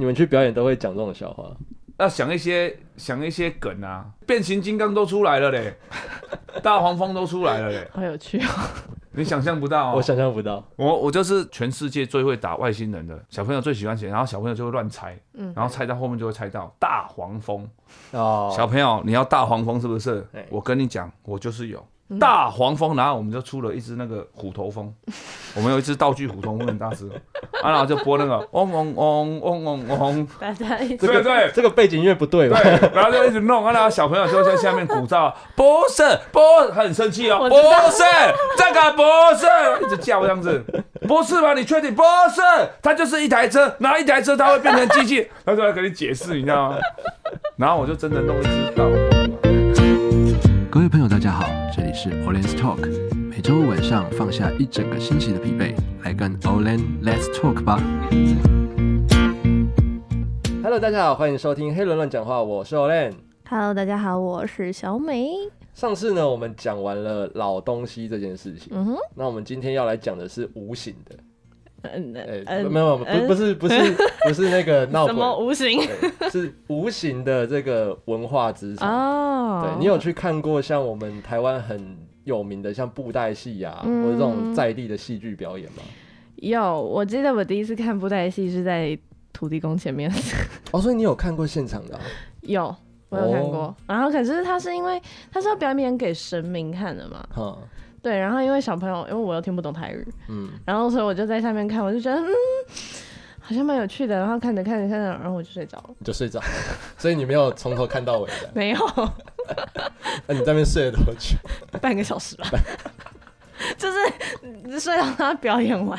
你们去表演都会讲这种笑话？要想一些想一些梗啊，变形金刚都出来了嘞，大黄蜂都出来了嘞，好有趣哦！你想象不到，我想象不到。我我就是全世界最会打外星人的小朋友最喜欢写，然后小朋友就会乱猜，嗯，然后猜到后面就会猜到大黄蜂哦。小朋友你要大黄蜂是不是？我跟你讲，我就是有。大黄蜂，然后我们就出了一只那个虎头蜂，我们有一只道具虎头蜂很大只，啊，然后就播那个嗡嗡嗡嗡嗡嗡，对对对，这个背景音乐不对吧？对，然后就一直弄，然后小朋友就在下面鼓噪，不是，不，他很生气哦，不是，这个不是，一直叫这样子，不是吧？你确定不是？它就是一台车，然后一台车它会变成机器，他就来给你解释，你知道吗？然后我就真的弄一只道。这里是 Olen's Talk，每周五晚上放下一整个星期的疲惫，来跟 Olen Let's Talk 吧。Hello，大家好，欢迎收听黑伦乱讲话，我是 Olen。Hello，大家好，我是小美。上次呢，我们讲完了老东西这件事情，嗯哼，那我们今天要来讲的是无形的。嗯，哎，没有，不，不是，不是，不是那个闹鬼，什么无形？是无形的这个文化资产哦。对，你有去看过像我们台湾很有名的像布袋戏啊，或者这种在地的戏剧表演吗？有，我记得我第一次看布袋戏是在土地公前面。哦，所以你有看过现场的？有，我有看过。然后可是他是因为他是要表演给神明看的嘛？对，然后因为小朋友，因为我又听不懂台语，嗯，然后所以我就在下面看，我就觉得嗯，好像蛮有趣的，然后看着看着看着，然后我就睡着了，就睡着了，所以你没有从头看到尾的，没有。那你在那边睡了多久？半个小时吧，就是睡到他表演完，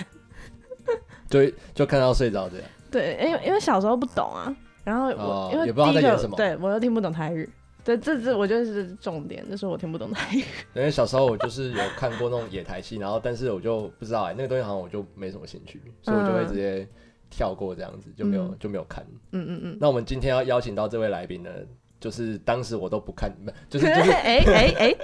就就看到睡着这样。对，因为因为小时候不懂啊，然后我、哦、因为也不知道在演什么，对我又听不懂台语。对，这这我觉得是重点，那是我听不懂台语。因为小时候我就是有看过那种野台戏，然后但是我就不知道哎、欸，那个东西好像我就没什么兴趣，所以我就会直接跳过这样子，就没有、嗯、就没有看。嗯嗯嗯。那我们今天要邀请到这位来宾呢？就是当时我都不看，就是就是哎哎哎，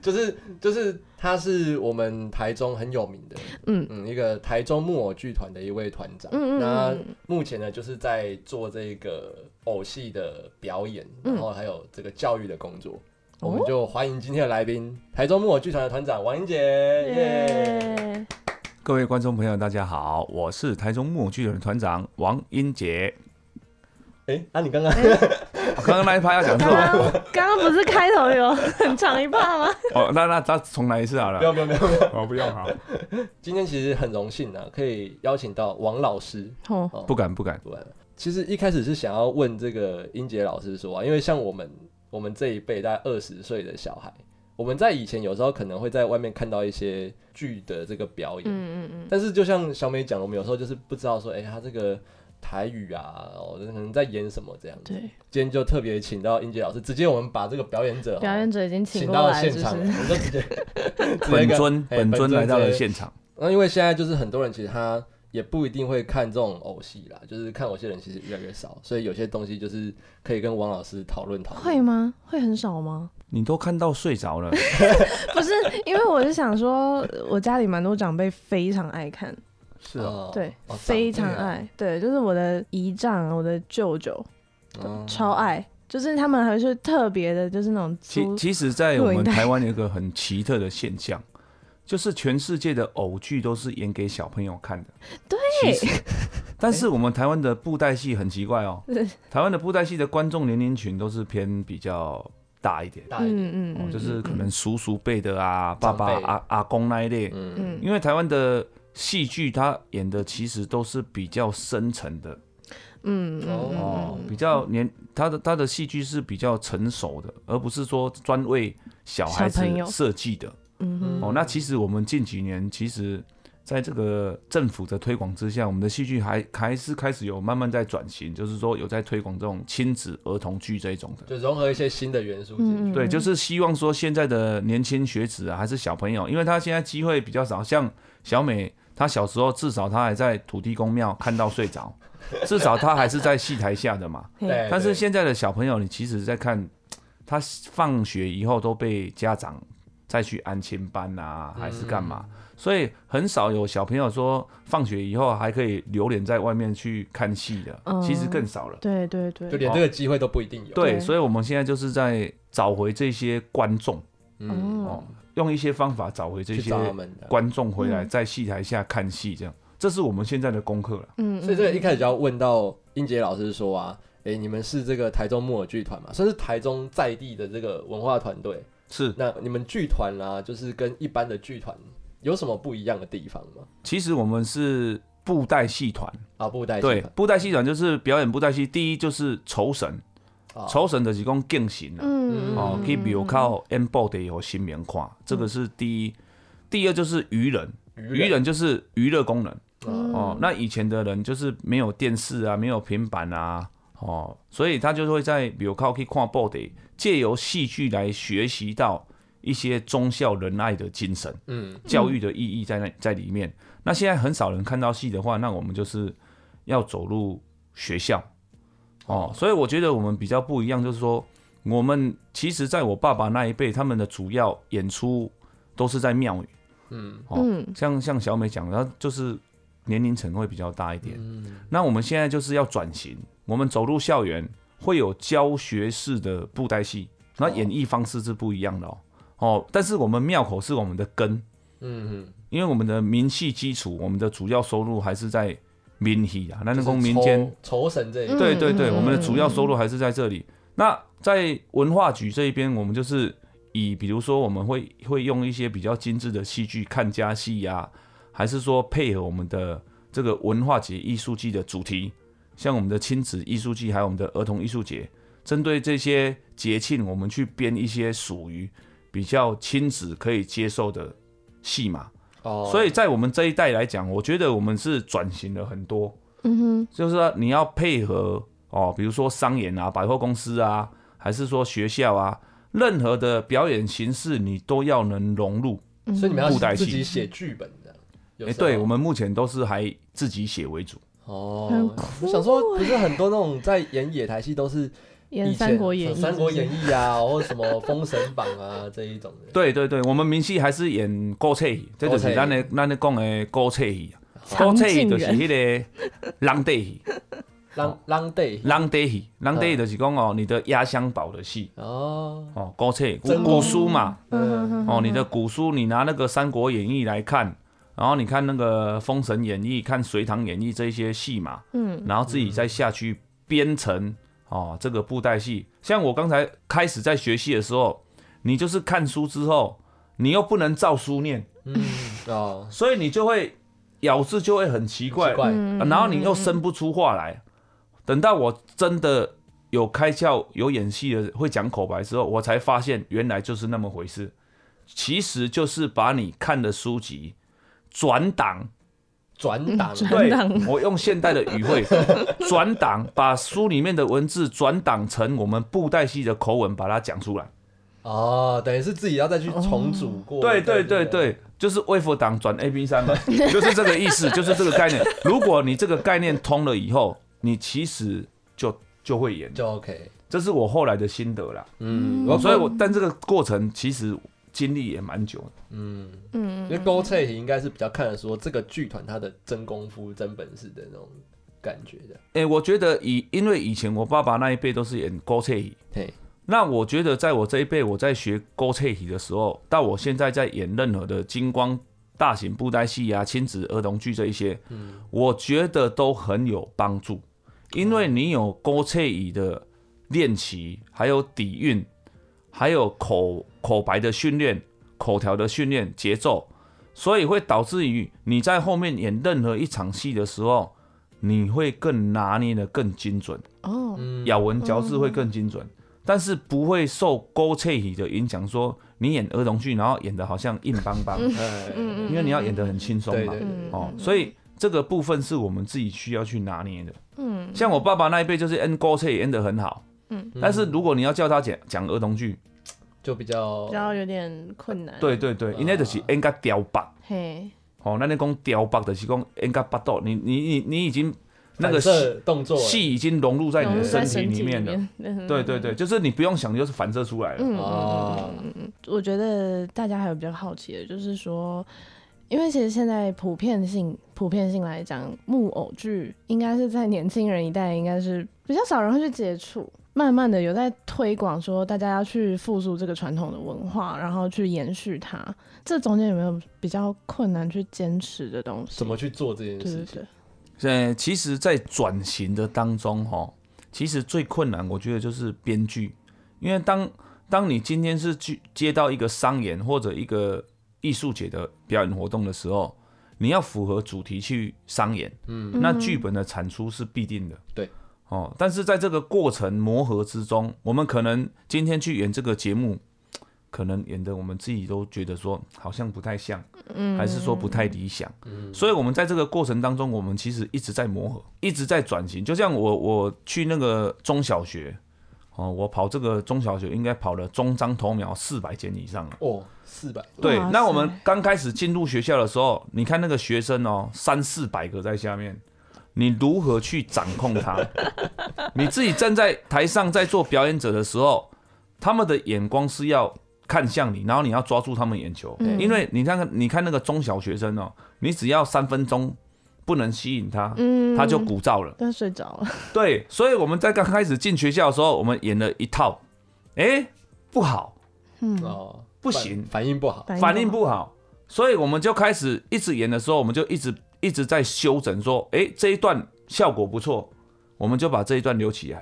就是 就是他是我们台中很有名的，嗯嗯，一个台中木偶剧团的一位团长。嗯嗯，那目前呢，就是在做这个偶戏的表演，然后还有这个教育的工作。我们就欢迎今天的来宾，台中木偶剧团的团长王英杰。耶！各位观众朋友，大家好，我是台中木偶剧团的团长王英杰。哎，啊，你刚刚。刚刚那一趴要讲什么？刚刚不是开头有很长一趴吗？哦，那那再重来一次好了。不用不用不用，我不用好。今天其实很荣幸呢，可以邀请到王老师。哦，不敢不敢不敢。其实一开始是想要问这个英杰老师说啊，因为像我们我们这一辈大概二十岁的小孩，我们在以前有时候可能会在外面看到一些剧的这个表演，嗯嗯嗯。但是就像小美讲，我们有时候就是不知道说，哎，他这个。台语啊，哦，可能在演什么这样子。对，今天就特别请到英杰老师，直接我们把这个表演者，表演者已经请到了现场，我们就直接 本尊本尊来到了现场。那因为现在就是很多人其实他也不一定会看这种偶戏啦，就是看偶戏的人其实越来越少，所以有些东西就是可以跟王老师讨论讨论。会吗？会很少吗？你都看到睡着了？不是，因为我是想说，我家里蛮多长辈非常爱看。是啊，对，非常爱，对，就是我的姨丈，我的舅舅，超爱，就是他们还是特别的，就是那种。其其实，在我们台湾有一个很奇特的现象，就是全世界的偶剧都是演给小朋友看的。对。但是我们台湾的布袋戏很奇怪哦，台湾的布袋戏的观众年龄群都是偏比较大一点，嗯嗯，就是可能叔叔辈的啊，爸爸、阿阿公那一类，嗯。嗯，因为台湾的。戏剧他演的其实都是比较深层的，嗯哦，比较年他的他的戏剧是比较成熟的，而不是说专为小孩子设计的，嗯哦，那其实我们近几年其实在这个政府的推广之下，我们的戏剧还还是开始有慢慢在转型，就是说有在推广这种亲子儿童剧这一种的，就融合一些新的元素进去，对，就是希望说现在的年轻学子啊，还是小朋友，因为他现在机会比较少，像小美。他小时候至少他还在土地公庙看到睡着，至少他还是在戏台下的嘛。对。但是现在的小朋友，你其实在看，他放学以后都被家长再去安亲班啊，还是干嘛？嗯、所以很少有小朋友说放学以后还可以留连在外面去看戏的，嗯、其实更少了。对对对，就连这个机会都不一定有。对，对，所以我们现在就是在找回这些观众，嗯哦，用一些方法找回这些观众回来在戏台下看戏，这样，这是我们现在的功课了。嗯，所以这个一开始就要问到英杰老师说啊。哎、欸，你们是这个台中木偶剧团嘛？算是台中在地的这个文化团队。是，那你们剧团啊，就是跟一般的剧团有什么不一样的地方吗？其实我们是布袋戏团啊，布袋戏对，布袋戏团就是表演布袋戏。第一就是酬神，酬神的是讲敬神啊，嗯哦，可以比如靠演布袋有新年看，这个是第一。第二就是愚人，愚人就是娱乐功能、嗯、哦。那以前的人就是没有电视啊，没有平板啊。哦，所以他就会在比如靠去看布袋，借由戏剧来学习到一些忠孝仁爱的精神，嗯，教育的意义在那在里面。那现在很少人看到戏的话，那我们就是要走入学校，哦，所以我觉得我们比较不一样，就是说我们其实在我爸爸那一辈，他们的主要演出都是在庙宇，嗯，哦，像像小美讲的，就是年龄层会比较大一点，嗯，那我们现在就是要转型。我们走入校园会有教学式的布袋戏，那演绎方式是不一样的哦。哦，但是我们庙口是我们的根，嗯嗯，因为我们的名戏基础，我们的主要收入还是在民戏啊，那那公民间酬神这一块，对对对，我们的主要收入还是在这里。那在文化局这一边，我们就是以比如说我们会会用一些比较精致的戏剧，看家戏呀，还是说配合我们的这个文化节艺术季的主题。像我们的亲子艺术季，还有我们的儿童艺术节，针对这些节庆，我们去编一些属于比较亲子可以接受的戏码。哦，所以在我们这一代来讲，我觉得我们是转型了很多。嗯哼，就是说你要配合哦，比如说商演啊、百货公司啊，还是说学校啊，任何的表演形式，你都要能融入。所以你们要自己写剧本的。哎，对，我们目前都是还自己写为主。哦，我想说，不是很多那种在演野台戏都是演《三国演义》《三国演义》啊，或者什么《封神榜》啊这一种的。对对对，我们明戏还是演古册戏，这就是咱的咱的讲的古册戏。古册戏就是迄个浪底戏，浪浪底浪底戏，浪底就是讲哦，你的压箱宝的戏。哦。哦，古册古古书嘛，哦，你的古书，你拿那个《三国演义》来看。然后你看那个《封神演义》、看《隋唐演义》这些戏嘛，嗯，然后自己再下去编成哦这个布袋戏。像我刚才开始在学戏的时候，你就是看书之后，你又不能照书念，嗯哦，所以你就会咬字就会很奇怪，奇怪，然后你又生不出话来。等到我真的有开窍、有演戏的、会讲口白之后，我才发现原来就是那么回事。其实就是把你看的书籍。转档，转档，对，我用现代的语汇，转档，把书里面的文字转档成我们布袋戏的口吻，把它讲出来。哦，等于是自己要再去重组过。对对对对，就是 Wave 档转 A B 三嘛，就是这个意思，就是这个概念。如果你这个概念通了以后，你其实就就会演，就 OK。这是我后来的心得啦。嗯，所以我但这个过程其实。经历也蛮久的，嗯。嗯，因为古册戏应该是比较看得说这个剧团它的真功夫、真本事的那种感觉的。哎、欸，我觉得以因为以前我爸爸那一辈都是演古册戏，对，那我觉得在我这一辈我在学古册戏的时候，到我现在在演任何的金光大型布袋戏啊、亲子儿童剧这一些，嗯，我觉得都很有帮助，因为你有古册戏的练习，还有底蕴。还有口口白的训练、口条的训练、节奏，所以会导致于你在后面演任何一场戏的时候，你会更拿捏的更精准。哦，咬文嚼字会更精准，但是不会受古册戏的影响，说你演儿童剧，然后演的好像硬邦邦，因为你要演得很轻松嘛，哦，所以这个部分是我们自己需要去拿捏的。嗯，像我爸爸那一辈就是演古册演得很好。嗯，但是如果你要叫他讲讲儿童剧，就比较比较有点困难。对对对，因为就是应该雕八。嘿，哦，那你讲雕八的是讲应该八度，你你你你已经那个动作戏已经融入在你的身体里面了。对对对，就是你不用想，就是反射出来了。嗯嗯嗯嗯，我觉得大家还有比较好奇的，就是说，因为其实现在普遍性普遍性来讲，木偶剧应该是在年轻人一代应该是比较少人会去接触。慢慢的有在推广，说大家要去复苏这个传统的文化，然后去延续它。这中间有没有比较困难去坚持的东西？怎么去做这件事情？对对对。呃，其实，在转型的当中，哈，其实最困难，我觉得就是编剧，因为当当你今天是去接到一个商演或者一个艺术节的表演活动的时候，你要符合主题去商演，嗯，那剧本的产出是必定的，对。哦，但是在这个过程磨合之中，我们可能今天去演这个节目，可能演的我们自己都觉得说好像不太像，嗯，还是说不太理想，嗯，所以我们在这个过程当中，我们其实一直在磨合，一直在转型。就像我我去那个中小学，哦，我跑这个中小学应该跑了中张头苗四百间以上了，哦，四百，对。那我们刚开始进入学校的时候，你看那个学生哦，三四百个在下面。你如何去掌控他？你自己站在台上在做表演者的时候，他们的眼光是要看向你，然后你要抓住他们眼球。嗯、因为你看看，你看那个中小学生哦，你只要三分钟不能吸引他，嗯、他就鼓噪了，他睡着了。对，所以我们在刚开始进学校的时候，我们演了一套，哎、欸，不好，嗯，不行，反应不好，反应不好，所以我们就开始一直演的时候，我们就一直。一直在修整，说，哎，这一段效果不错，我们就把这一段留起来；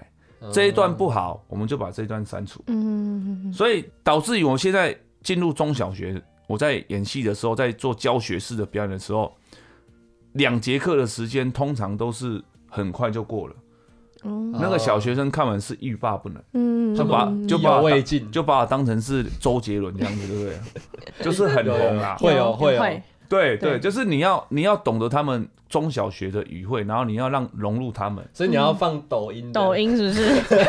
这一段不好，我们就把这一段删除。嗯，所以导致于我现在进入中小学，我在演戏的时候，在做教学式的表演的时候，两节课的时间通常都是很快就过了。那个小学生看完是欲罢不能，嗯，就把就把我就把我当成是周杰伦这样子，对不对？就是很红啊，会哦会有。对对，就是你要你要懂得他们中小学的语汇，然后你要让融入他们，所以你要放抖音，抖音是不是？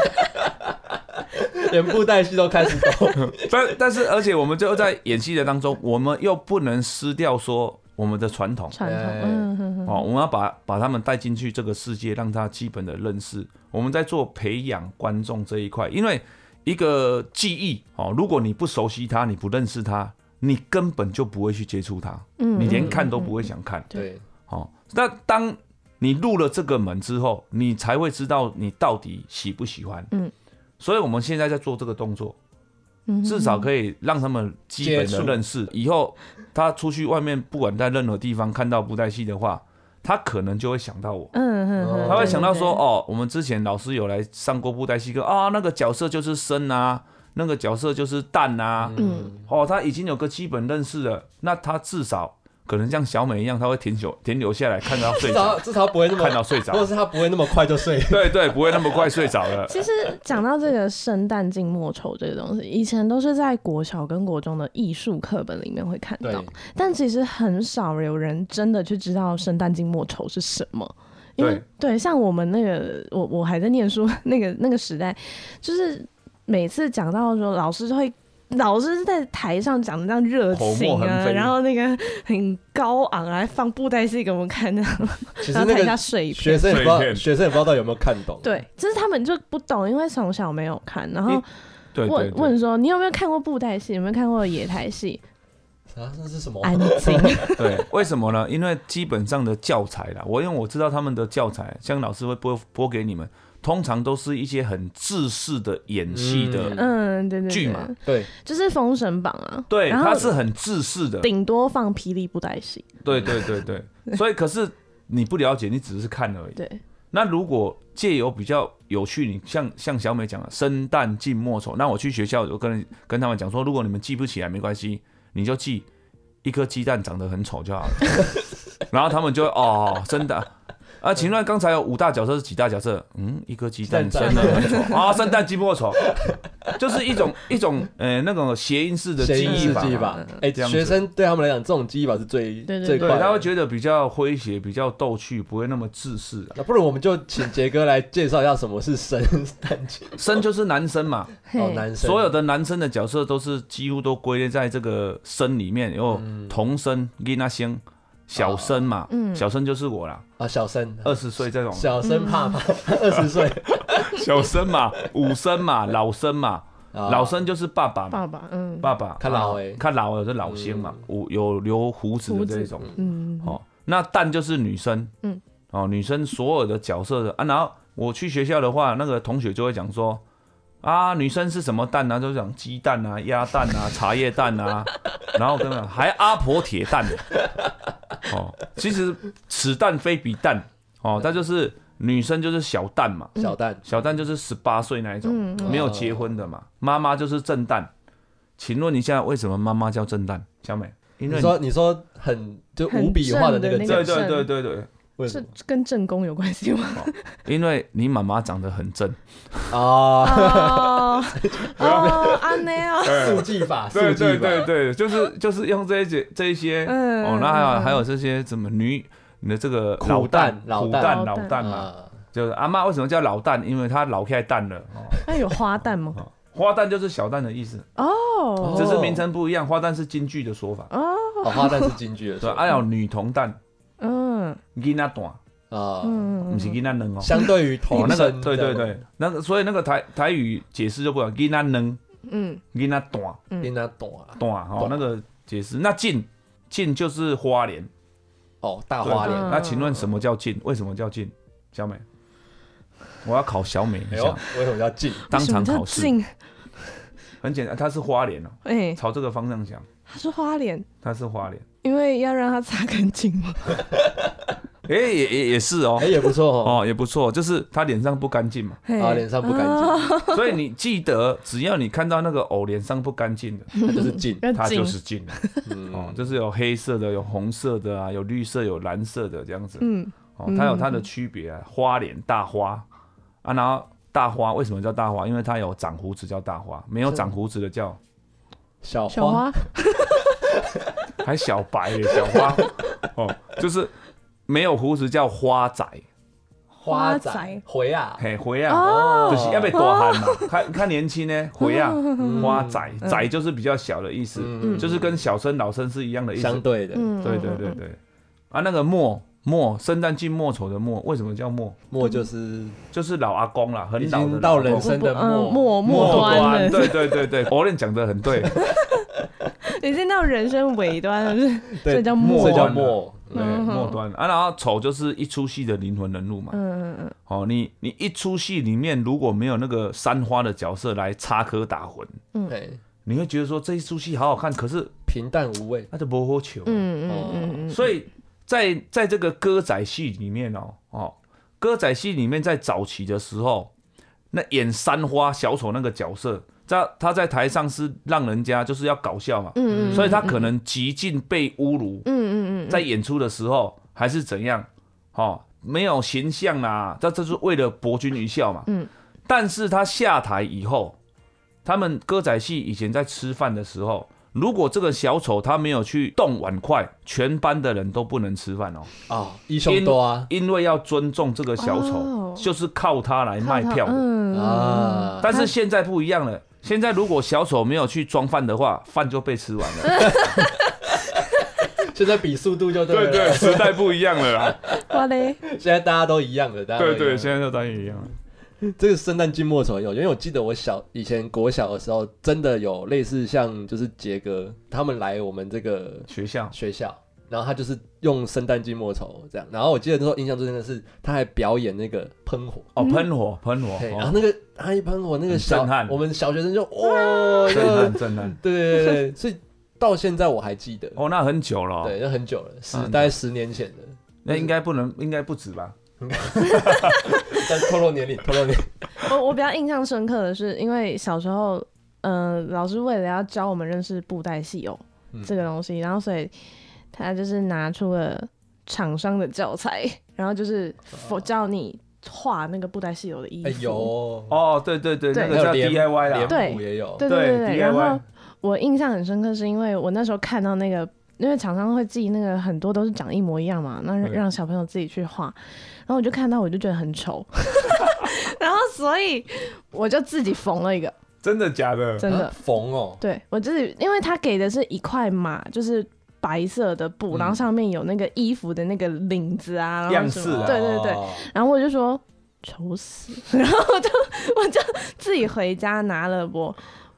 连布袋戏都开始抖。但但是而且我们就在演戏的当中，我们又不能失掉说我们的传统，传统，哦，我们要把把他们带进去这个世界，让他基本的认识。我们在做培养观众这一块，因为一个记忆哦，如果你不熟悉他，你不认识他。你根本就不会去接触它，嗯，你连看都不会想看，对，哦，那当你入了这个门之后，你才会知道你到底喜不喜欢，嗯，所以我们现在在做这个动作，至少可以让他们基本的认识，以后他出去外面，不管在任何地方看到布袋戏的话，他可能就会想到我，嗯嗯，他会想到说，哦，我们之前老师有来上过布袋戏课啊，那个角色就是生啊。那个角色就是蛋啊，嗯，哦，他已经有个基本认识了，那他至少可能像小美一样，他会停留停留下来看到睡着，至少不会那么看到睡着，或者是他不会那么快就睡，对对，不会那么快睡着了。其实讲到这个生旦净末丑这个东西，以前都是在国小跟国中的艺术课本里面会看到，但其实很少有人真的去知道生旦净末丑是什么，因为对，对，像我们那个我我还在念书 那个那个时代，就是。每次讲到的时候，老师就会，老师在台上讲的那样热情啊，然后那个很高昂来放布袋戏给我们看，那样，然后台下水学生也不知道，学生也不知道有没有看懂。对，就是他们就不懂，因为从小没有看，然后问问说你有没有看过布袋戏？有没有看过野台戏？啊，那是什么？安静。对，为什么呢？因为基本上的教材啦，我因为我知道他们的教材，像老师会播播给你们。通常都是一些很自私的演戏的，嗯，对对剧嘛，对，就是《封神榜》啊，对，它是很自私的，顶多放霹雳布袋戏，对对对对，所以可是你不了解，你只是看而已。对，那如果借由比较有趣，你像像小美讲的“生旦净末丑”，那我去学校我跟跟他们讲说，如果你们记不起来没关系，你就记一颗鸡蛋长得很丑就好了，然后他们就哦，真的。啊，请问刚才有五大角色是几大角色？嗯，一颗鸡蛋生了很丑啊，生旦净末丑，就是一种一种呃那种谐音式的记忆法。哎，学生对他们来讲，这种记忆法是最最快，他会觉得比较诙谐，比较逗趣，不会那么自私。那不如我们就请杰哥来介绍一下什么是生旦净。生就是男生嘛，哦，男生，所有的男生的角色都是几乎都归类在这个生里面，有童生、囡仔生。小生嘛，小生就是我啦。啊，小生二十岁这种。小生怕怕，二十岁。小生嘛，五生嘛，老生嘛，老生就是爸爸嘛。爸爸，嗯，爸爸。看老诶，看老的是老生嘛，有有留胡子的这种。嗯。哦，那蛋就是女生。嗯。哦，女生所有的角色的啊，然后我去学校的话，那个同学就会讲说。啊，女生是什么蛋呢？就讲鸡蛋啊、鸭蛋啊、茶叶蛋啊，然后跟着还阿婆铁蛋。哦，其实此蛋非彼蛋哦，它就是女生就是小蛋嘛，小蛋小蛋就是十八岁那一种，没有结婚的嘛。妈妈就是正蛋，请问一下为什么妈妈叫正蛋？小美，因为你说你说很就无笔画的那个，对对对对对。是跟正宫有关系吗？因为你妈妈长得很正。啊！哦，安内啊，速记法，对对对对，就是就是用这些这一些哦，那还有还有这些怎么女你的这个老旦老旦老旦嘛，就是阿妈为什么叫老旦？因为她老开蛋了。那有花旦吗？花旦就是小旦的意思。哦，只是名称不一样。花旦是京剧的说法。哦，花旦是京剧的，对，还有女童旦。嗯，囡仔蛋啊，不是囡仔嫩哦。相对于童那个，对对对，那个所以那个台台语解释就不一样，囡仔嫩，嗯，囡仔短，囡仔短短哦，那个解释。那晋晋就是花莲，哦，大花莲。那请问什么叫晋？为什么叫晋？小美，我要考小美一下，为什么叫晋？当场考试。很简单，它是花莲哦，哎，朝这个方向想。它是花莲，它是花莲。因为要让它擦干净嘛，哎，也也也是哦，哎，也不错哦，也不错，就是他脸上不干净嘛，啊，脸上不干净，所以你记得，只要你看到那个藕脸上不干净的，它就是净，它就是净，哦，就是有黑色的，有红色的啊，有绿色，有蓝色的这样子，嗯，哦，它有它的区别啊，花脸大花。啊，然后大花为什么叫大花？因为它有长胡子叫大花，没有长胡子的叫小花。还小白耶，小花。哦，就是没有胡子叫花仔，花仔。回啊，嘿回啊，就是要被多汗嘛，看看年轻呢，回啊，花仔。仔就是比较小的意思，就是跟小生老生是一样的意思，相对的，对对对对，啊那个末末生旦净末丑的末，为什么叫末？末就是就是老阿公啦，很老的到人生的末末末端，对对对对，我练讲的很对。已经到人生尾端了，是，这叫末，叫末，对，末端啊。然后丑就是一出戏的灵魂人物嘛。嗯嗯嗯。哦，你你一出戏里面如果没有那个三花的角色来插科打诨，嗯，你会觉得说这一出戏好好看，可是平淡无味，那就不好求。嗯嗯嗯。所以在在这个歌仔戏里面哦哦，歌仔戏里面在早期的时候，那演三花小丑那个角色。在他在台上是让人家就是要搞笑嘛，嗯嗯，所以他可能极尽被侮辱，嗯嗯嗯，在演出的时候还是怎样，哦，没有形象啊，这这是为了博君一笑嘛，嗯，但是他下台以后，他们歌仔戏以前在吃饭的时候，如果这个小丑他没有去动碗筷，全班的人都不能吃饭哦，啊，一凶多啊，因为要尊重这个小丑，就是靠他来卖票。的啊，但是现在不一样了。现在如果小丑没有去装饭的话，饭就被吃完了。现在比速度就对对对，时代不一样了啦。哇嘞！现在大家都一样了，大家对对，现在都大家一样。这个生旦净末丑有，因为我记得我小以前国小的时候，真的有类似像就是杰哥他们来我们这个学校学校。然后他就是用生旦净末丑这样，然后我记得那时候印象最深的是他还表演那个喷火。哦，喷火喷火，然后那个他一喷火，那个小我们小学生就哇，震撼震撼，对对对，所以到现在我还记得哦，那很久了，对，那很久了，十大概十年前的，那应该不能，应该不止吧？但透露年龄，透露年龄。我我比较印象深刻的是，因为小时候，嗯，老师为了要教我们认识布袋戏哦这个东西，然后所以。他就是拿出了厂商的教材，然后就是教你画那个布袋戏有的衣服。哎呦，哦，对对对，那个叫 DIY 啦，对，也有，对对对。然后我印象很深刻，是因为我那时候看到那个，因为厂商会寄那个很多都是长一模一样嘛，那让小朋友自己去画，然后我就看到我就觉得很丑，然后所以我就自己缝了一个。真的假的？真的缝哦。对，我自己，因为他给的是一块码，就是。白色的布，然后上面有那个衣服的那个领子啊，样式，对对对，然后我就说丑死，然后我就我就自己回家拿了我。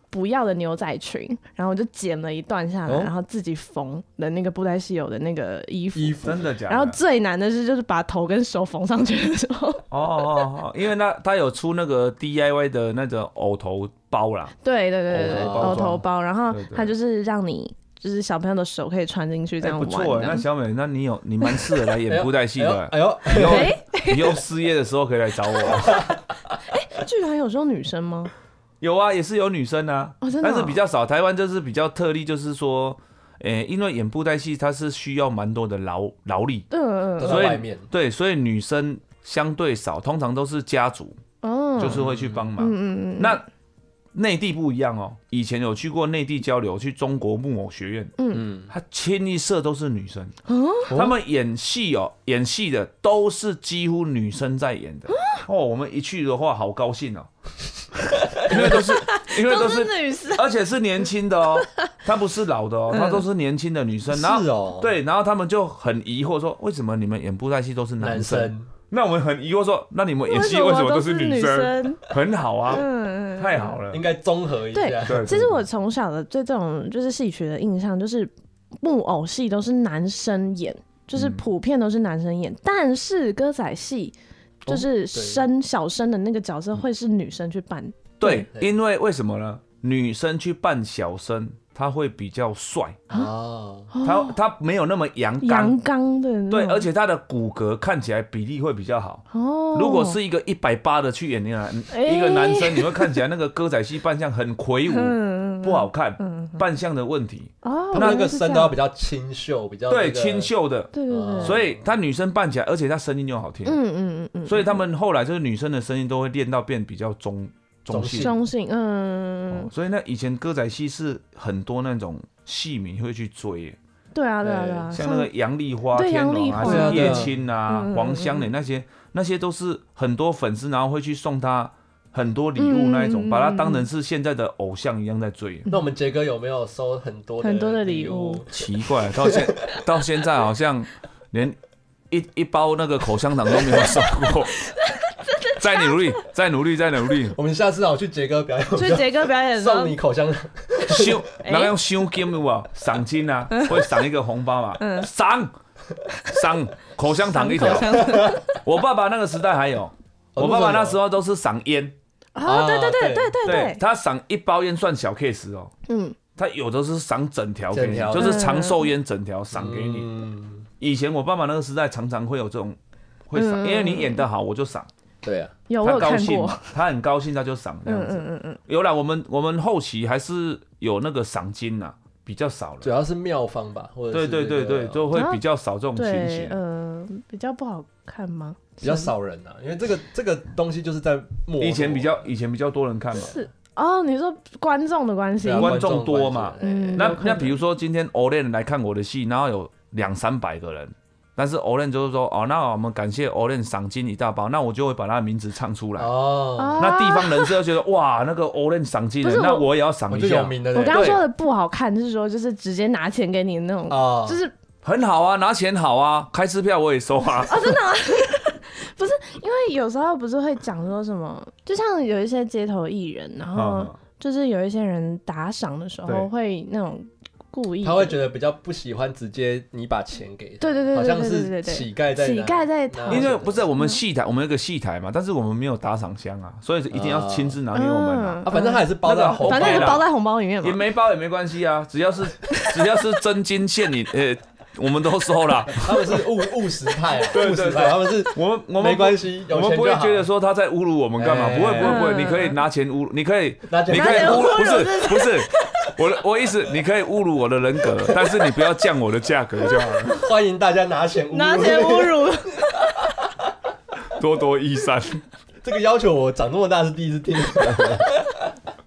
不要的牛仔裙，然后我就剪了一段下来，哦、然后自己缝的那个布袋戏有的那个衣服。衣服真的假的？然后最难的是，就是把头跟手缝上去的时候。哦哦哦，因为那他有出那个 DIY 的那个偶头包啦。对对对对，偶头包，然后他就是让你就是小朋友的手可以穿进去这样玩。不错，那小美，那你有你蛮适合来演布袋戏的。哎呦，哎呦，以后失业的时候可以来找我。哎，剧团有收女生吗？有啊，也是有女生啊，哦哦、但是比较少。台湾就是比较特例，就是说，诶、欸，因为演布袋戏，它是需要蛮多的劳劳力，嗯嗯，所以对，所以女生相对少，通常都是家族，哦，就是会去帮忙。嗯嗯嗯。那内地不一样哦，以前有去过内地交流，去中国木偶学院，嗯嗯，他清一色都是女生，哦，他们演戏哦，演戏的都是几乎女生在演的。哦，我们一去的话，好高兴哦。因为都是，因为都是女生，而且是年轻的哦，她不是老的哦，她都是年轻的女生。然后是哦，对，然后他们就很疑惑说，为什么你们演布袋戏都是男生？那我们很疑惑说，那你们演戏为什么都是女生？很好啊，太好了，应该综合一下。对，其实我从小的对这种就是戏曲的印象，就是木偶戏都是男生演，就是普遍都是男生演，但是歌仔戏。就是生小生的那个角色会是女生去扮，对，因为为什么呢？女生去扮小生，她会比较帅。啊，他他没有那么阳刚，阳刚的，对，而且他的骨骼看起来比例会比较好。哦，如果是一个一百八的去演那个一个男生，你会看起来那个歌仔戏扮相很魁梧，不好看，扮相的问题。哦，那个身都要比较清秀，比较对清秀的，对对对，所以他女生扮起来，而且他声音又好听。嗯嗯嗯嗯，所以他们后来就是女生的声音都会练到变比较中。中性，中性，嗯、哦，所以那以前歌仔戏是很多那种戏迷会去追，对啊，对啊，对啊，像那个杨丽花、天龙还是叶青啊、黄香莲那些，那些都是很多粉丝，然后会去送他很多礼物那一种，嗯、把他当成是现在的偶像一样在追。那我们杰哥有没有收很多很多的礼物？奇怪，到现 到现在好像连一一包那个口香糖都没有收过。再努力，再努力，再努力。我们下次啊，去杰哥表演，去杰哥表演，送你口香糖，赏，然后用赏金有无？赏金啊，会赏一个红包嘛？嗯，赏，赏口香糖一条。我爸爸那个时代还有，我爸爸那时候都是赏烟。啊，对对对对对对，他赏一包烟算小 case 哦。嗯，他有的是赏整条给你，就是长寿烟整条赏给你。以前我爸爸那个时代常常会有这种，会赏，因为你演得好，我就赏。对啊，有我看过，他很高兴，他就赏这样子。嗯嗯嗯，有啦，我们我们后期还是有那个赏金呐，比较少了。主要是妙方吧，或者对对对对，就会比较少这种情形。嗯，比较不好看吗？比较少人呐，因为这个 这个东西就是在以前比较以前比较多人看嘛。是哦，你说观众的关系，观众多嘛？嗯，那那比如说今天 Olen 来看我的戏，然后有两三百个人。但是 Olen 就是说，哦，那我们感谢 Olen 赏金一大包，那我就会把他的名字唱出来。哦，那地方人士就觉得，哇，那个 Olen 赏金，那我也要赏一下。我刚刚说的不好看，就是说，就是直接拿钱给你的那种，就是很好啊，拿钱好啊，开支票我也收啊。啊，真的吗？不是，因为有时候不是会讲说什么，就像有一些街头艺人，然后就是有一些人打赏的时候会那种。故意，他会觉得比较不喜欢直接你把钱给他，对对对，好像是乞丐在乞丐在，因为不是我们戏台，我们有个戏台嘛，但是我们没有打赏箱啊，所以一定要亲自拿给我们啊。反正他也是包在红包，反正是包在红包里面嘛，也没包也没关系啊，只要是只要是真金现你，呃，我们都收了。他们是务务实派，务实派，他们是我们我们没关系，我们不会觉得说他在侮辱我们干嘛，不会不会不会，你可以拿钱侮，你可以你可以侮辱，不是不是。我的我意思，你可以侮辱我的人格，但是你不要降我的价格就好了。欢迎大家拿钱侮辱，拿钱侮辱，多多益善。这个要求我长这么大是第一次听。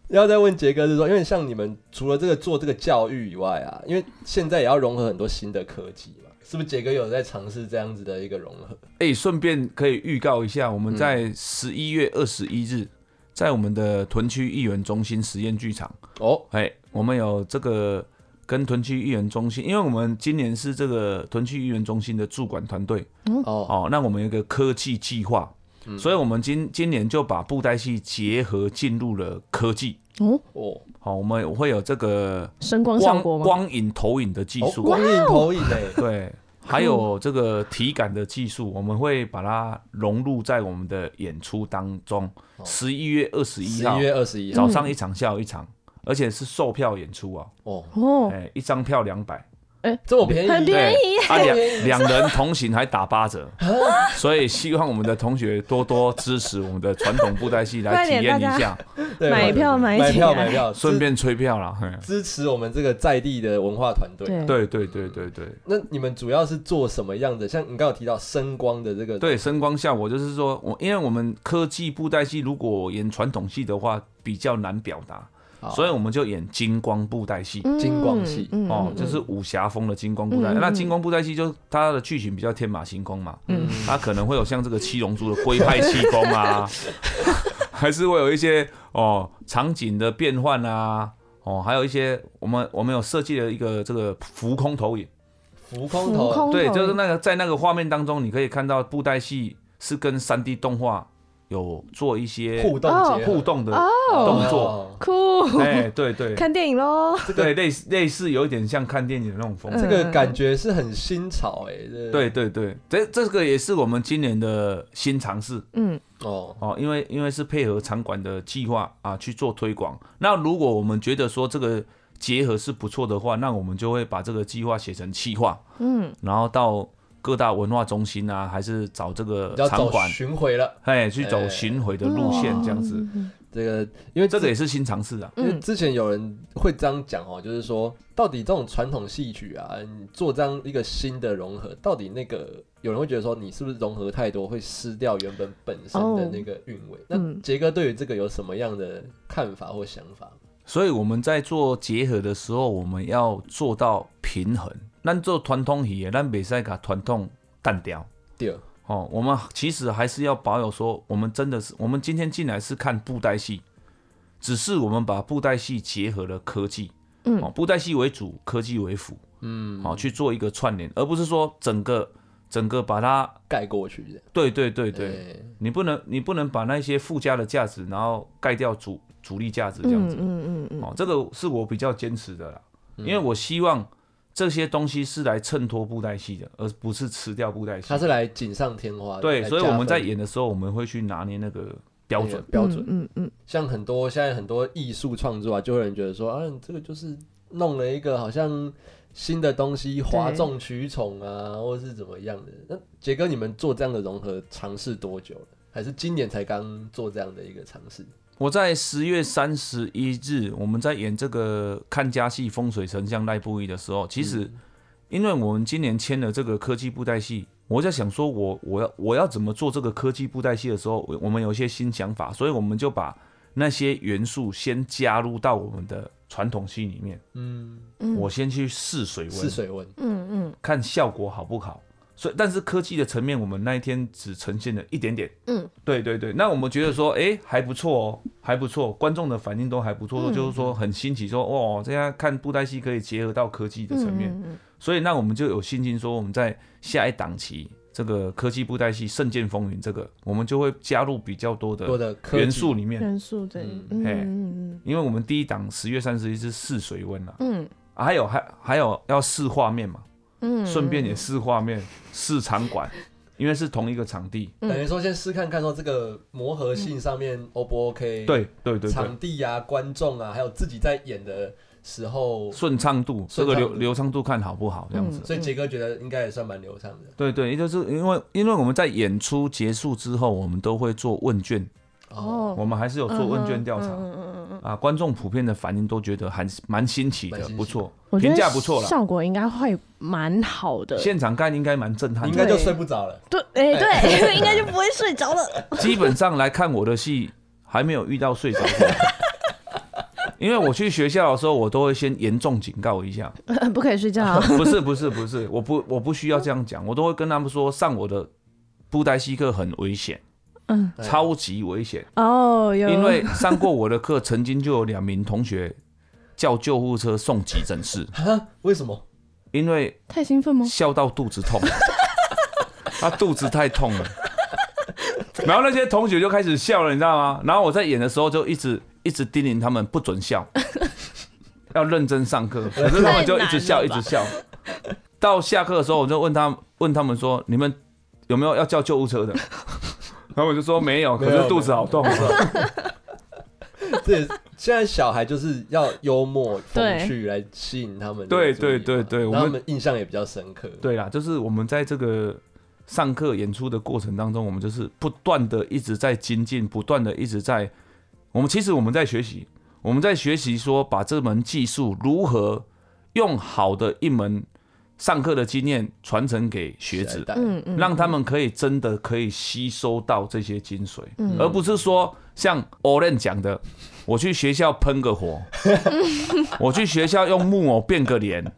要再问杰哥是说，因为像你们除了这个做这个教育以外啊，因为现在也要融合很多新的科技嘛，是不是？杰哥有在尝试这样子的一个融合？哎，顺便可以预告一下，我们在十一月二十一日。在我们的屯区艺文中心实验剧场哦，哎，我们有这个跟屯区艺员中心，因为我们今年是这个屯区艺员中心的驻管团队，哦。哦，那我们有一个科技计划，嗯、所以我们今今年就把布袋戏结合进入了科技，哦。哦，好，我们会有这个声光效果光影投影的技术，光影投影嘞，对，还有这个体感的技术，我们会把它融入在我们的演出当中。十一月二十一号，十一月二十一早上一场，下午一场。而且是售票演出啊！哦。哦，哎，一张票两百，哎，这么便宜，很便宜，啊两两人同行还打八折，所以希望我们的同学多多支持我们的传统布袋戏来体验一下，买票买买票买票，顺便吹票了，支持我们这个在地的文化团队。对。对对对对。那你们主要是做什么样的？像你刚刚有提到声光的这个，对，声光效果就是说我因为我们科技布袋戏如果演传统戏的话比较难表达。所以我们就演金光布袋戏，金光戏。哦，就是武侠风的金光布袋。那金光布袋戏就它的剧情比较天马行空嘛，它可能会有像这个七龙珠的龟派气功啊，还是会有一些哦场景的变换啊，哦还有一些我们我们有设计了一个这个浮空投影，浮空投对，就是那个在那个画面当中，你可以看到布袋戏是跟三 D 动画。有做一些互动互动的动作，酷，哎，对对，看电影喽，对，类似类似有一点像看电影的那种风，这个感觉是很新潮哎，对对对，这这个也是我们今年的新尝试，嗯，哦。哦，因为因为是配合场馆的计划啊去做推广，那如果我们觉得说这个结合是不错的话，那我们就会把这个计划写成企划，嗯，然后到。各大文化中心啊，还是找这个场馆巡回了，哎，去走巡回的路线这样子。这个因为这个也是新尝试啊。因为之前有人会这样讲哦，就是说，到底这种传统戏曲啊，你做这样一个新的融合，到底那个有人会觉得说，你是不是融合太多，会失掉原本本身的那个韵味？那杰哥对于这个有什么样的看法或想法？所以我们在做结合的时候，我们要做到平衡。咱做传统戏的，咱袂使甲传统淡掉。对，哦，我们其实还是要保有说，我们真的是，我们今天进来是看布袋戏，只是我们把布袋戏结合了科技，嗯，哦，布袋戏为主，科技为辅，嗯，好去做一个串联，而不是说整个整个把它盖过去的。对对对对，欸、你不能你不能把那些附加的价值，然后盖掉主主力价值这样子，嗯嗯嗯，嗯，哦，这个是我比较坚持的啦，因为我希望。这些东西是来衬托布袋戏的，而不是吃掉布袋戏。它是来锦上添花的。对，所以我们在演的时候，我们会去拿捏那个标准标准。嗯嗯。像很多现在很多艺术创作啊，就会有人觉得说啊，你这个就是弄了一个好像新的东西，哗众取宠啊，或者是怎么样的。那杰哥，你们做这样的融合尝试多久了？还是今年才刚做这样的一个尝试？我在十月三十一日，我们在演这个看家戏《风水丞相赖布衣》的时候，其实，因为我们今年签了这个科技布袋戏，我在想说我，我我要我要怎么做这个科技布袋戏的时候，我们有一些新想法，所以我们就把那些元素先加入到我们的传统戏里面。嗯，我先去试水温，试水温，嗯嗯，看效果好不好。所以，但是科技的层面，我们那一天只呈现了一点点。嗯，对对对。那我们觉得说，哎、欸，还不错哦，还不错，观众的反应都还不错，嗯、就是说很新奇，说哇，这样看布袋戏可以结合到科技的层面。嗯嗯嗯，所以，那我们就有信心说，我们在下一档期这个科技布袋戏《圣剑风云》这个，我们就会加入比较多的元素里面。元素对，嗯嗯嗯因为我们第一档十月三十一是试水温了，嗯，啊、还有还还有要试画面嘛。嗯，顺便也试画面、试场馆，因为是同一个场地，等于说先试看看说这个磨合性上面 O 不 OK？对对对，场地啊、观众啊，还有自己在演的时候顺畅度，这个流流畅度看好不好这样子。所以杰哥觉得应该也算蛮流畅的。对对，也就是因为因为我们在演出结束之后，我们都会做问卷。哦，我们还是有做问卷调查，嗯嗯嗯啊，观众普遍的反应都觉得还蛮新奇的，不错，评价不错了，效果应该会蛮好的，现场看应该蛮震撼，应该就睡不着了，对，哎对，应该就不会睡着了。基本上来看我的戏，还没有遇到睡着的，因为我去学校的时候，我都会先严重警告一下，不可以睡觉，不是不是不是，我不我不需要这样讲，我都会跟他们说，上我的布袋戏课很危险。嗯，超级危险哦，因为上过我的课，曾经就有两名同学叫救护车送急诊室。为什么？因为太兴奋吗？笑到肚子痛，他肚子太痛了。然后那些同学就开始笑了，你知道吗？然后我在演的时候就一直一直叮咛他们不准笑，要认真上课。可是他们就一直笑，一直笑。到下课的时候，我就问他问他们说：“你们有没有要叫救护车的？”然后我就说没有，可是肚子好痛。这现在小孩就是要幽默风趣来吸引他们。对对对对，我们印象也比较深刻。对啦，就是我们在这个。上课演出的过程当中，我们就是不断的一直在精进，不断的一直在，我们其实我们在学习，我们在学习说把这门技术如何用好的一门上课的经验传承给学子，嗯嗯让他们可以真的可以吸收到这些精髓，而不是说像 Olen 讲的，我去学校喷个火，我去学校用木偶变个脸，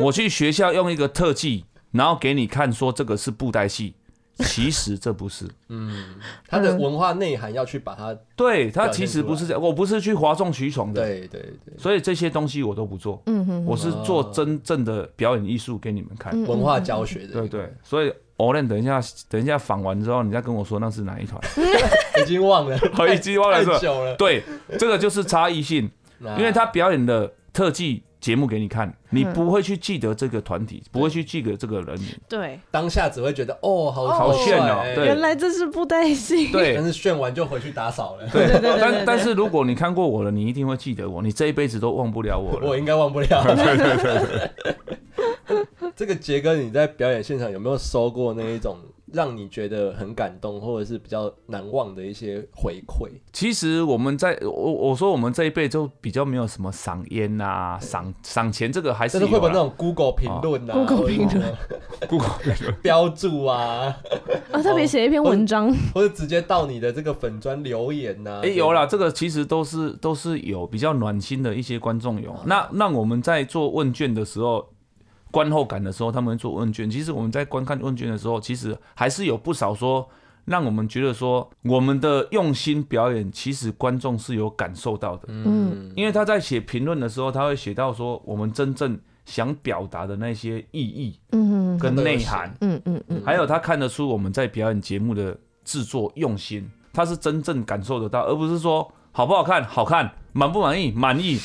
我去学校用一个特技。然后给你看，说这个是布袋戏，其实这不是。嗯，它的文化内涵要去把它，对，它其实不是这样，我不是去哗众取宠的。对对对。所以这些东西我都不做。嗯哼。我是做真正的表演艺术给你们看，文化教学的。对对。所以 Olen，等一下，等一下访完之后，你再跟我说那是哪一团。已经忘了，已经忘了。太久了。对，这个就是差异性，因为他表演的特技。节目给你看，你不会去记得这个团体，不会去记得这个人名。对，当下只会觉得哦，好好炫哦，原来这是布袋戏。对，但是炫完就回去打扫了。对对对。但但是如果你看过我了，你一定会记得我，你这一辈子都忘不了我了。我应该忘不了。对 对对。这个杰哥，你在表演现场有没有收过那一种？让你觉得很感动，或者是比较难忘的一些回馈。其实我们在我我说我们这一辈就比较没有什么赏烟啊、赏赏钱，这个还是会有那种 Google 评论啊，Google 评论，Google 评论标注啊，啊特别写一篇文章，或者直接到你的这个粉砖留言呐。哎，有啦，这个其实都是都是有比较暖心的一些观众有。那那我们在做问卷的时候。观后感的时候，他们做问卷。其实我们在观看问卷的时候，其实还是有不少说，让我们觉得说，我们的用心表演，其实观众是有感受到的。嗯，因为他在写评论的时候，他会写到说，我们真正想表达的那些意义，嗯，跟内涵，嗯嗯嗯，还有他看得出我们在表演节目的制作用心，他是真正感受得到，而不是说好不好看，好看，满不满意，满意。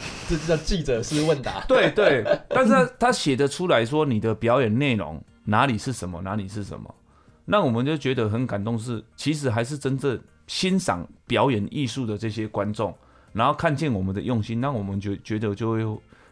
这叫记者式问答。对对，但是他写得出来说你的表演内容哪里是什么，哪里是什么，那我们就觉得很感动。是其实还是真正欣赏表演艺术的这些观众，然后看见我们的用心，那我们就觉得就会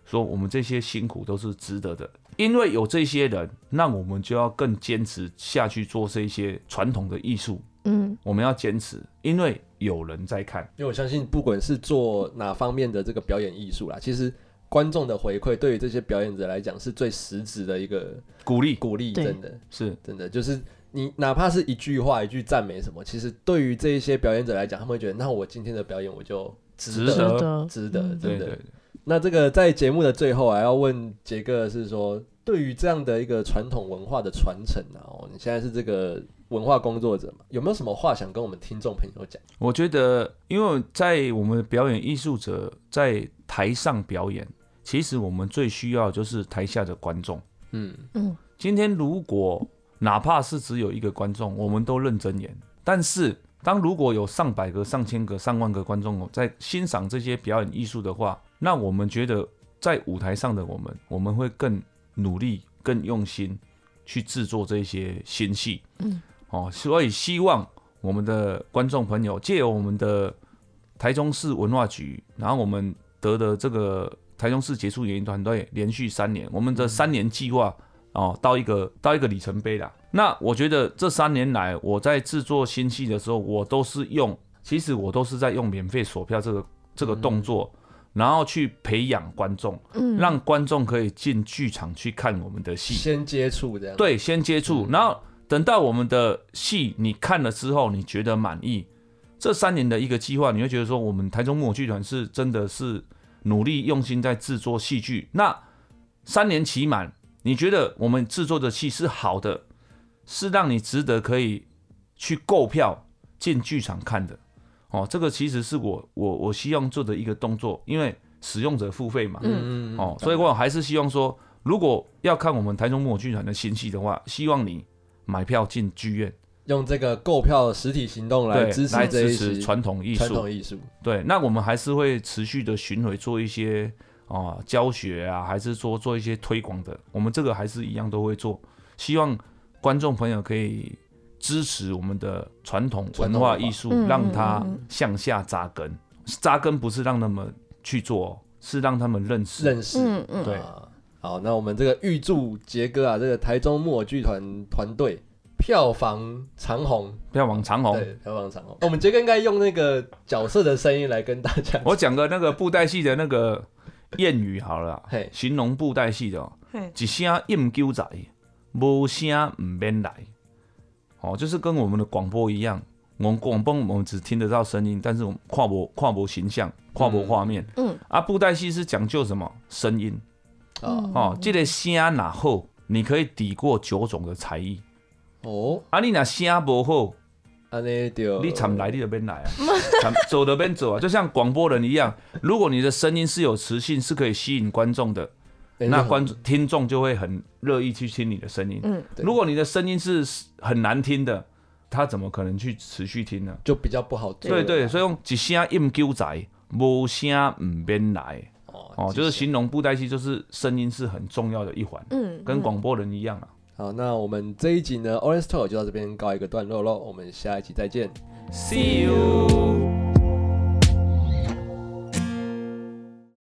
说我们这些辛苦都是值得的。因为有这些人，那我们就要更坚持下去做这些传统的艺术。嗯，我们要坚持，因为。有人在看，因为我相信，不管是做哪方面的这个表演艺术啦，其实观众的回馈对于这些表演者来讲是最实质的一个鼓励，鼓励，真的。是。真的，就是你哪怕是一句话、一句赞美什么，其实对于这一些表演者来讲，他们会觉得，那我今天的表演我就值得，值得，值得，真的。那这个在节目的最后还，要问杰哥是说，对于这样的一个传统文化的传承啊，哦，你现在是这个。文化工作者嘛，有没有什么话想跟我们听众朋友讲？我觉得，因为在我们表演艺术者在台上表演，其实我们最需要就是台下的观众。嗯嗯，今天如果哪怕是只有一个观众，我们都认真演。但是，当如果有上百个、上千个、上万个观众在欣赏这些表演艺术的话，那我们觉得在舞台上的我们，我们会更努力、更用心去制作这些新戏。嗯。哦，所以希望我们的观众朋友借由我们的台中市文化局，然后我们得的这个台中市杰出演艺团队连续三年，我们的三年计划哦，到一个到一个里程碑了。那我觉得这三年来，我在制作新戏的时候，我都是用，其实我都是在用免费索票这个这个动作，然后去培养观众，让观众可以进剧场去看我们的戏，先接触这样，对，先接触，然后。等到我们的戏你看了之后，你觉得满意，这三年的一个计划，你会觉得说，我们台中木偶剧团是真的是努力用心在制作戏剧。那三年期满，你觉得我们制作的戏是好的，是让你值得可以去购票进剧场看的。哦，这个其实是我我我希望做的一个动作，因为使用者付费嘛。嗯嗯哦，所以我还是希望说，如果要看我们台中木偶剧团的新戏的话，希望你买票进剧院，用这个购票实体行动来支持来支持传统艺术。传统艺术。对，那我们还是会持续的巡回做一些啊教学啊，还是说做一些推广的，我们这个还是一样都会做。希望观众朋友可以。支持我们的传统文化艺术，让它向下扎根。扎根不是让他们去做，是让他们认识认识。嗯嗯，对。好，那我们这个预祝杰哥啊，这个台中木偶剧团团队票房长虹，票房长虹，对，票房长虹。我们杰哥应该用那个角色的声音来跟大家。我讲个那个布袋戏的那个谚语好了，形容布袋戏的，一声应鸠仔，无声唔免来。哦，就是跟我们的广播一样，我们广播我们只听得到声音，但是我们跨播跨播形象，跨播画面。嗯，啊，布袋戏是讲究什么？声音。哦哦，这个声哪好，你可以抵过九种的才艺。哦，啊，你那声不好，啊，你就你常来你就边来啊，走的边走啊，就像广播人一样，如果你的声音是有磁性，是可以吸引观众的。那观众听众就会很乐意去听你的声音。嗯，如果你的声音是很难听的，他怎么可能去持续听呢？就比较不好听。对对，所以用一声应鸠仔，无声唔免来。哦哦，就是形容布袋戏，就是声音是很重要的一环。嗯，跟广播人一样啊。好，那我们这一集呢，Orange Talk 就到这边告一个段落喽。我们下一集再见，See you。